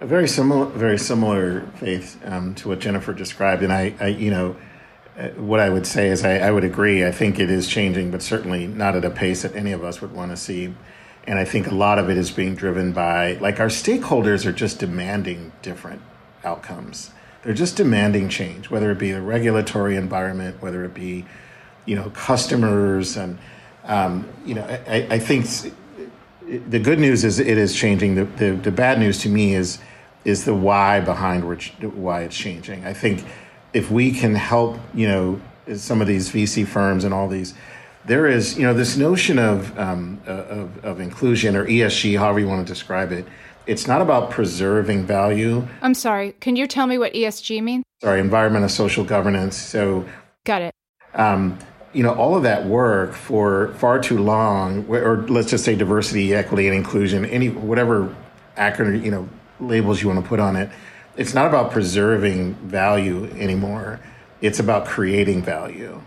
a very similar very similar faith um, to what jennifer described and I, I you know uh, what I would say is I, I, would agree. I think it is changing, but certainly not at a pace that any of us would want to see. And I think a lot of it is being driven by, like, our stakeholders are just demanding different outcomes. They're just demanding change, whether it be the regulatory environment, whether it be, you know, customers. And, um, you know, I, I, think the good news is it is changing. The, the, the bad news to me is, is the why behind which, why it's changing. I think if we can help, you know, some of these VC firms and all these, there is, you know, this notion of, um, of, of inclusion or ESG, however you want to describe it. It's not about preserving value. I'm sorry. Can you tell me what ESG means? Sorry, environmental social governance. So, got it. Um, you know, all of that work for far too long, or let's just say diversity, equity, and inclusion, any whatever acronym, you know, labels you want to put on it it's not about preserving value anymore. It's about creating value.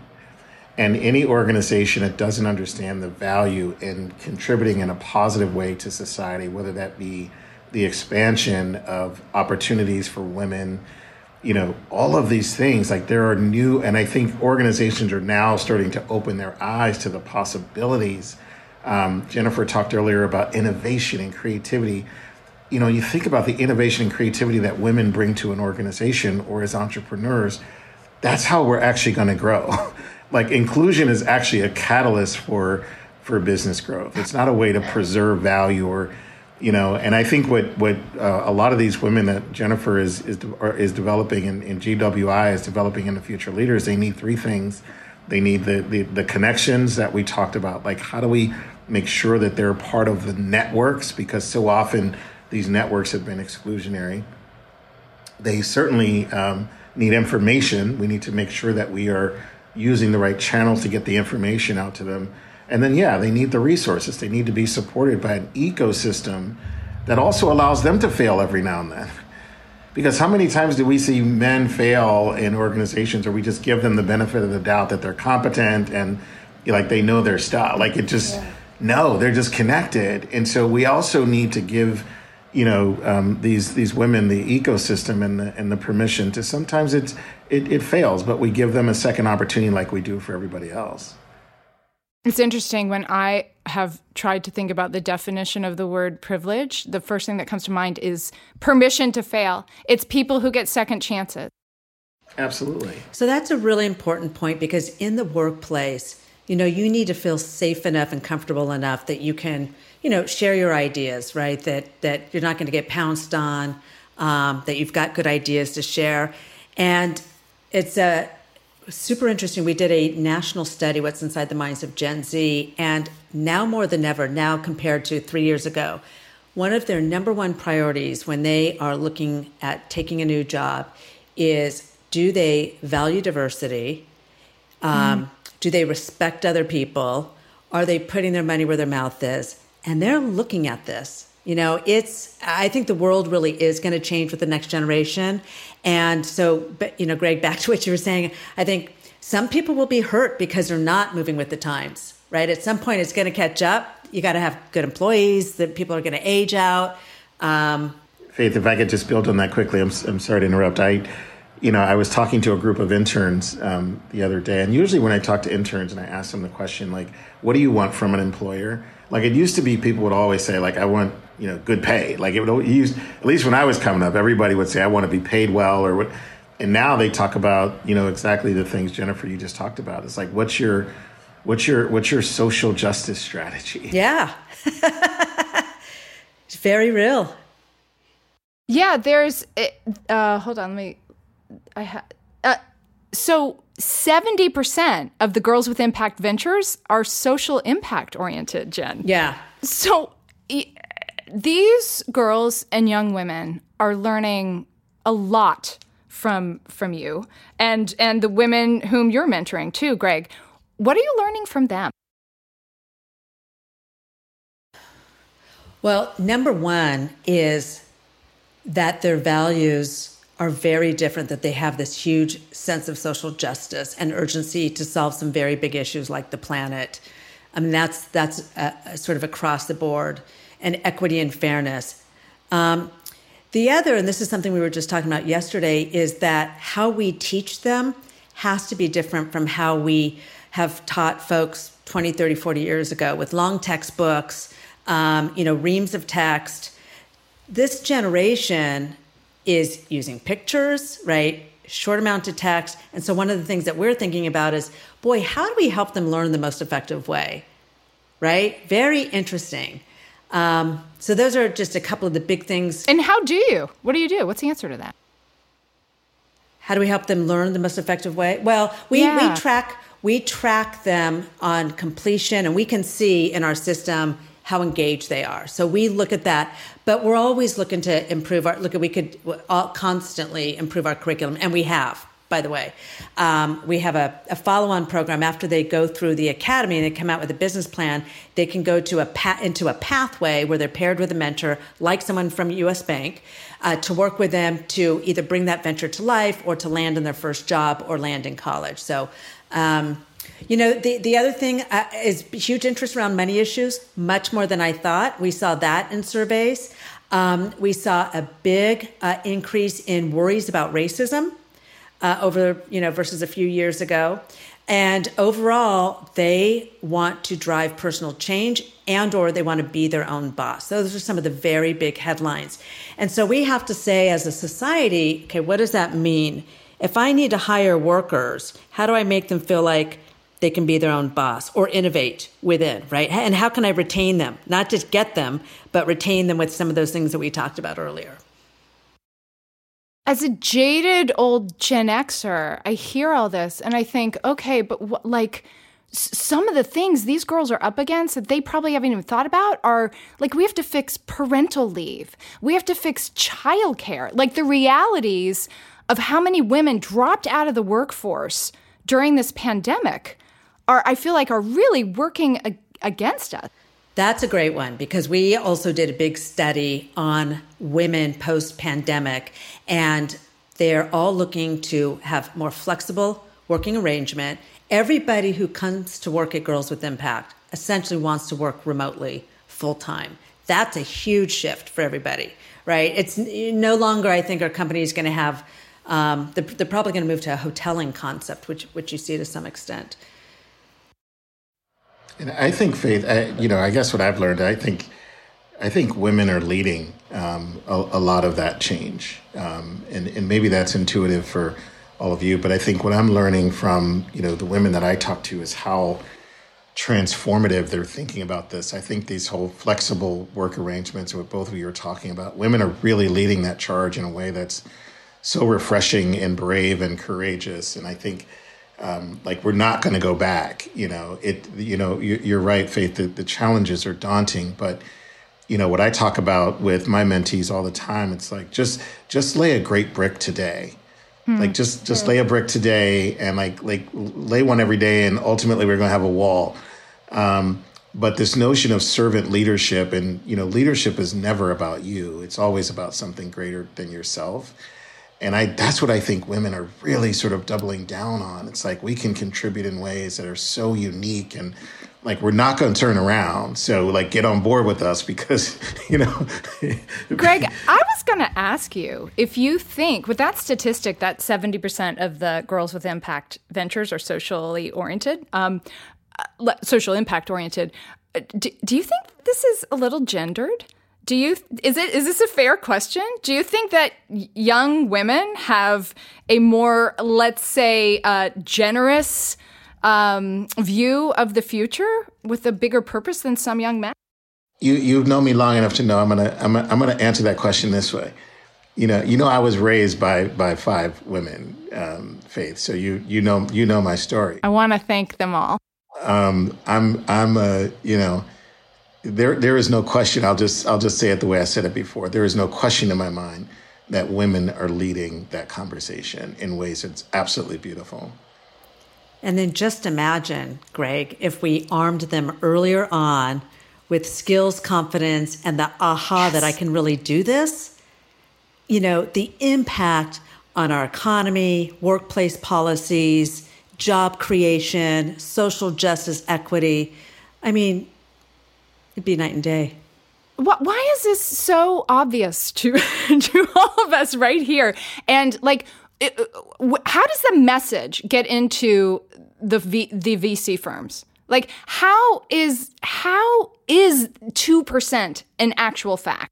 And any organization that doesn't understand the value in contributing in a positive way to society, whether that be the expansion of opportunities for women, you know, all of these things. Like there are new, and I think organizations are now starting to open their eyes to the possibilities. Um, Jennifer talked earlier about innovation and creativity. You know, you think about the innovation and creativity that women bring to an organization or as entrepreneurs, that's how we're actually going to grow. like inclusion is actually a catalyst for for business growth. It's not a way to preserve value or you know and i think what what uh, a lot of these women that jennifer is is is developing in, in gwi is developing into future leaders they need three things. They need the, the the connections that we talked about like how do we make sure that they're part of the networks? Because so often these networks have been exclusionary. They certainly um, need information. We need to make sure that we are using the right channels to get the information out to them and then, yeah, they need the resources. They need to be supported by an ecosystem that also allows them to fail every now and then. Because how many times do we see men fail in organizations or we just give them the benefit of the doubt that they're competent and like they know their stuff? Like it just, yeah. no, they're just connected. And so we also need to give, you know, um, these these women the ecosystem and the, and the permission to sometimes it's, it, it fails, but we give them a second opportunity like we do for everybody else. It's interesting when I have tried to think about the definition of the word privilege, the first thing that comes to mind is permission to fail. It's people who get second chances. Absolutely. So that's a really important point because in the workplace, you know, you need to feel safe enough and comfortable enough that you can, you know, share your ideas, right? That that you're not going to get pounced on, um, that you've got good ideas to share, and it's a super interesting. We did a national study, What's Inside the Minds of Gen Z, and now more than ever, now compared to three years ago, one of their number one priorities when they are looking at taking a new job is do they value diversity? Um, mm. Do they respect other people? Are they putting their money where their mouth is? And they're looking at this. You know, it's, I think the world really is going to change with the next generation. And so, but, you know, Greg, back to what you were saying, I think some people will be hurt because they're not moving with the times, right? At some point, it's going to catch up. You got to have good employees, that people are going to age out. Um, Faith, if I could just build on that quickly, I'm, I'm sorry to interrupt. I, you know, I was talking to a group of interns um, the other day, and usually when I talk to interns and I ask them the question, like, what do you want from an employer? Like, it used to be people would always say, like, I want you know good pay. Like it would use at least when I was coming up, everybody would say I want to be paid well or what. And now they talk about you know exactly the things Jennifer you just talked about. It's like what's your what's your what's your social justice strategy? Yeah, it's very real. Yeah, there's. Uh, hold on, let me. I have. Uh, so 70% of the Girls with Impact ventures are social impact oriented, Jen. Yeah. So these girls and young women are learning a lot from from you and and the women whom you're mentoring too greg. What are you learning from them? Well number one is that their values are very different that they have this huge sense of social justice and urgency to solve some very big issues like the planet. I mean that's that's uh, sort of across the board and equity and fairness. Um, the other, and this is something we were just talking about yesterday, is that how we teach them has to be different from how we have taught folks 20, 30, 40 years ago with long textbooks, um, you know, reams of text. This generation is using pictures, right? Short amount of text. And so one of the things that we're thinking about is, boy, how do we help them learn the most effective way? Right? Very interesting. Um, so those are just a couple of the big things. And how do you? What do you do? What's the answer to that? How do we help them learn the most effective way? Well, we, yeah. we track we track them on completion, and we can see in our system how engaged they are. So we look at that, but we're always looking to improve our look at we could all, constantly improve our curriculum, and we have by the way. Um, we have a, a follow on program after they go through the academy and they come out with a business plan. They can go to a pa- into a pathway where they're paired with a mentor, like someone from US Bank, uh, to work with them to either bring that venture to life or to land in their first job or land in college. So, um, you know, the, the other thing uh, is huge interest around money issues, much more than I thought. We saw that in surveys. Um, we saw a big uh, increase in worries about racism uh, over, you know, versus a few years ago. And overall, they want to drive personal change and or they want to be their own boss. Those are some of the very big headlines. And so we have to say as a society, okay, what does that mean? If I need to hire workers, how do I make them feel like they can be their own boss or innovate within, right? And how can I retain them? Not just get them, but retain them with some of those things that we talked about earlier. As a jaded old Gen Xer, I hear all this and I think, okay, but what, like, some of the things these girls are up against that they probably haven't even thought about are like we have to fix parental leave. We have to fix childcare. Like the realities of how many women dropped out of the workforce during this pandemic are I feel like are really working ag- against us. That's a great one because we also did a big study on women post pandemic and they're all looking to have more flexible working arrangement. Everybody who comes to work at Girls with Impact essentially wants to work remotely full time. That's a huge shift for everybody, right? It's no longer, I think, our company is going to have, um, they're, they're probably going to move to a hoteling concept, which, which you see to some extent. And I think Faith, I, you know, I guess what I've learned, I think, I think women are leading um, a, a, lot of that change, um, and and maybe that's intuitive for all of you, but I think what I'm learning from you know the women that I talk to is how transformative they're thinking about this. I think these whole flexible work arrangements, what both of you are talking about, women are really leading that charge in a way that's so refreshing and brave and courageous, and I think um, like we're not going to go back. You know, it. You know, you, are right, Faith. The, the challenges are daunting, but you know what I talk about with my mentees all the time. It's like just just lay a great brick today. Hmm. Like just just lay a brick today, and like like lay one every day, and ultimately we're going to have a wall. Um, but this notion of servant leadership, and you know, leadership is never about you. It's always about something greater than yourself and I that's what I think women are really sort of doubling down on. It's like we can contribute in ways that are so unique and like we're not going to turn around. So like get on board with us because, you know. Greg, I was going to ask you if you think with that statistic that 70% of the girls with impact ventures are socially oriented, um, uh, social impact oriented. Uh, do, do you think this is a little gendered? Do you is it is this a fair question? Do you think that young women have a more, let's say, uh, generous um, view of the future with a bigger purpose than some young men? You you've known me long enough to know I'm gonna I'm gonna, I'm gonna answer that question this way. You know, you know, I was raised by by five women, um, Faith. So you you know you know my story. I want to thank them all. Um, I'm I'm a you know there there is no question. I'll just I'll just say it the way I said it before. There is no question in my mind that women are leading that conversation in ways that's absolutely beautiful. And then just imagine, Greg, if we armed them earlier on with skills, confidence, and the aha yes. that I can really do this. You know, the impact on our economy, workplace policies, job creation, social justice, equity. I mean, It'd be night and day. Why is this so obvious to to all of us right here? And like, it, uh, how does the message get into the v, the VC firms? Like, how is how is two percent an actual fact?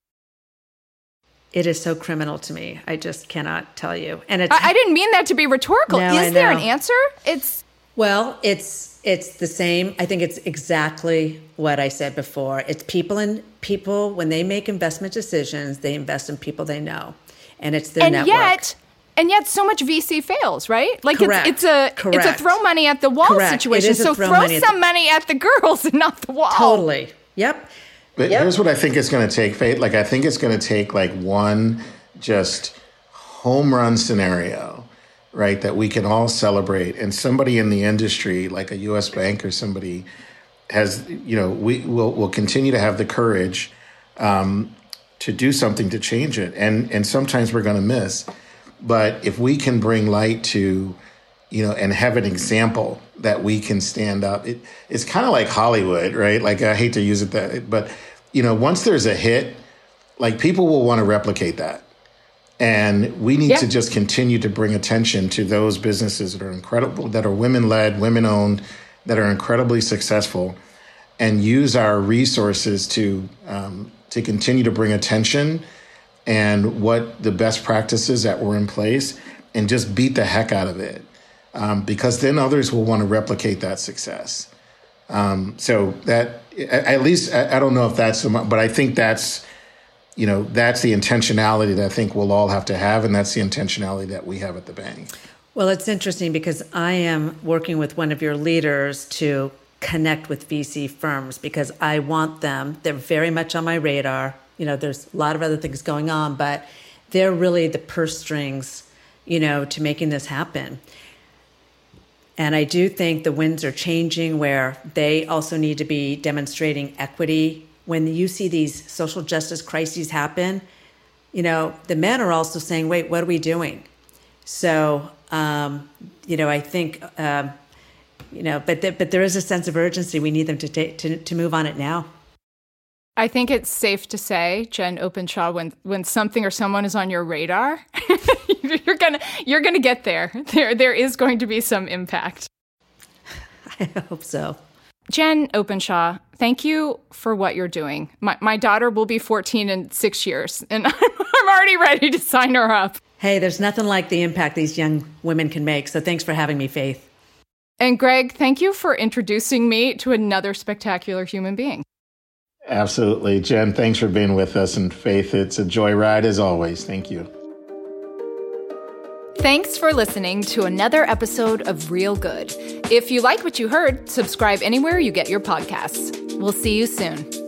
It is so criminal to me. I just cannot tell you. And it's I, I didn't mean that to be rhetorical. No, is there an answer? It's well, it's it's the same. I think it's exactly what I said before. It's people and people when they make investment decisions, they invest in people they know, and it's their and network. Yet, and yet, so much VC fails, right? Like Correct. it's, it's a Correct. it's a throw money at the wall Correct. situation. So throw, throw money some the- money at the girls and not the wall. Totally. Yep. But yep. here's what I think it's going to take, Faith. Like I think it's going to take like one just home run scenario right, that we can all celebrate. And somebody in the industry, like a US bank or somebody, has, you know, we will will continue to have the courage um, to do something to change it. And and sometimes we're going to miss. But if we can bring light to, you know, and have an example that we can stand up, it, it's kind of like Hollywood, right? Like I hate to use it that, but you know, once there's a hit, like people will want to replicate that. And we need yeah. to just continue to bring attention to those businesses that are incredible, that are women led, women owned, that are incredibly successful, and use our resources to um, to continue to bring attention and what the best practices that were in place, and just beat the heck out of it, um, because then others will want to replicate that success. Um, so that at least I, don't know if that's, the, but I think that's you know, that's the intentionality that I think we'll all have to have, and that's the intentionality that we have at the bank. Well, it's interesting because I am working with one of your leaders to connect with VC firms because I want them, they're very much on my radar. You know, there's a lot of other things going on, but they're really the purse strings, you know, to making this happen. And I do think the winds are changing where they also need to be demonstrating equity when you see these social justice crises happen, you know, the men are also saying, wait, what are we doing? So, um, you know, I think, um, you know, but, th- but there is a sense of urgency. We need them to, ta- to, to move on it now. I think it's safe to say, Jen Openshaw, when when something or someone is on your radar, you're gonna you're gonna get there. There there is going to be some impact. I hope so. Jen Openshaw, thank you for what you're doing. My, my daughter will be 14 in six years, and I'm, I'm already ready to sign her up. Hey, there's nothing like the impact these young women can make. So thanks for having me, Faith. And Greg, thank you for introducing me to another spectacular human being. Absolutely. Jen, thanks for being with us. And Faith, it's a joyride as always. Thank you. Thanks for listening to another episode of Real Good. If you like what you heard, subscribe anywhere you get your podcasts. We'll see you soon.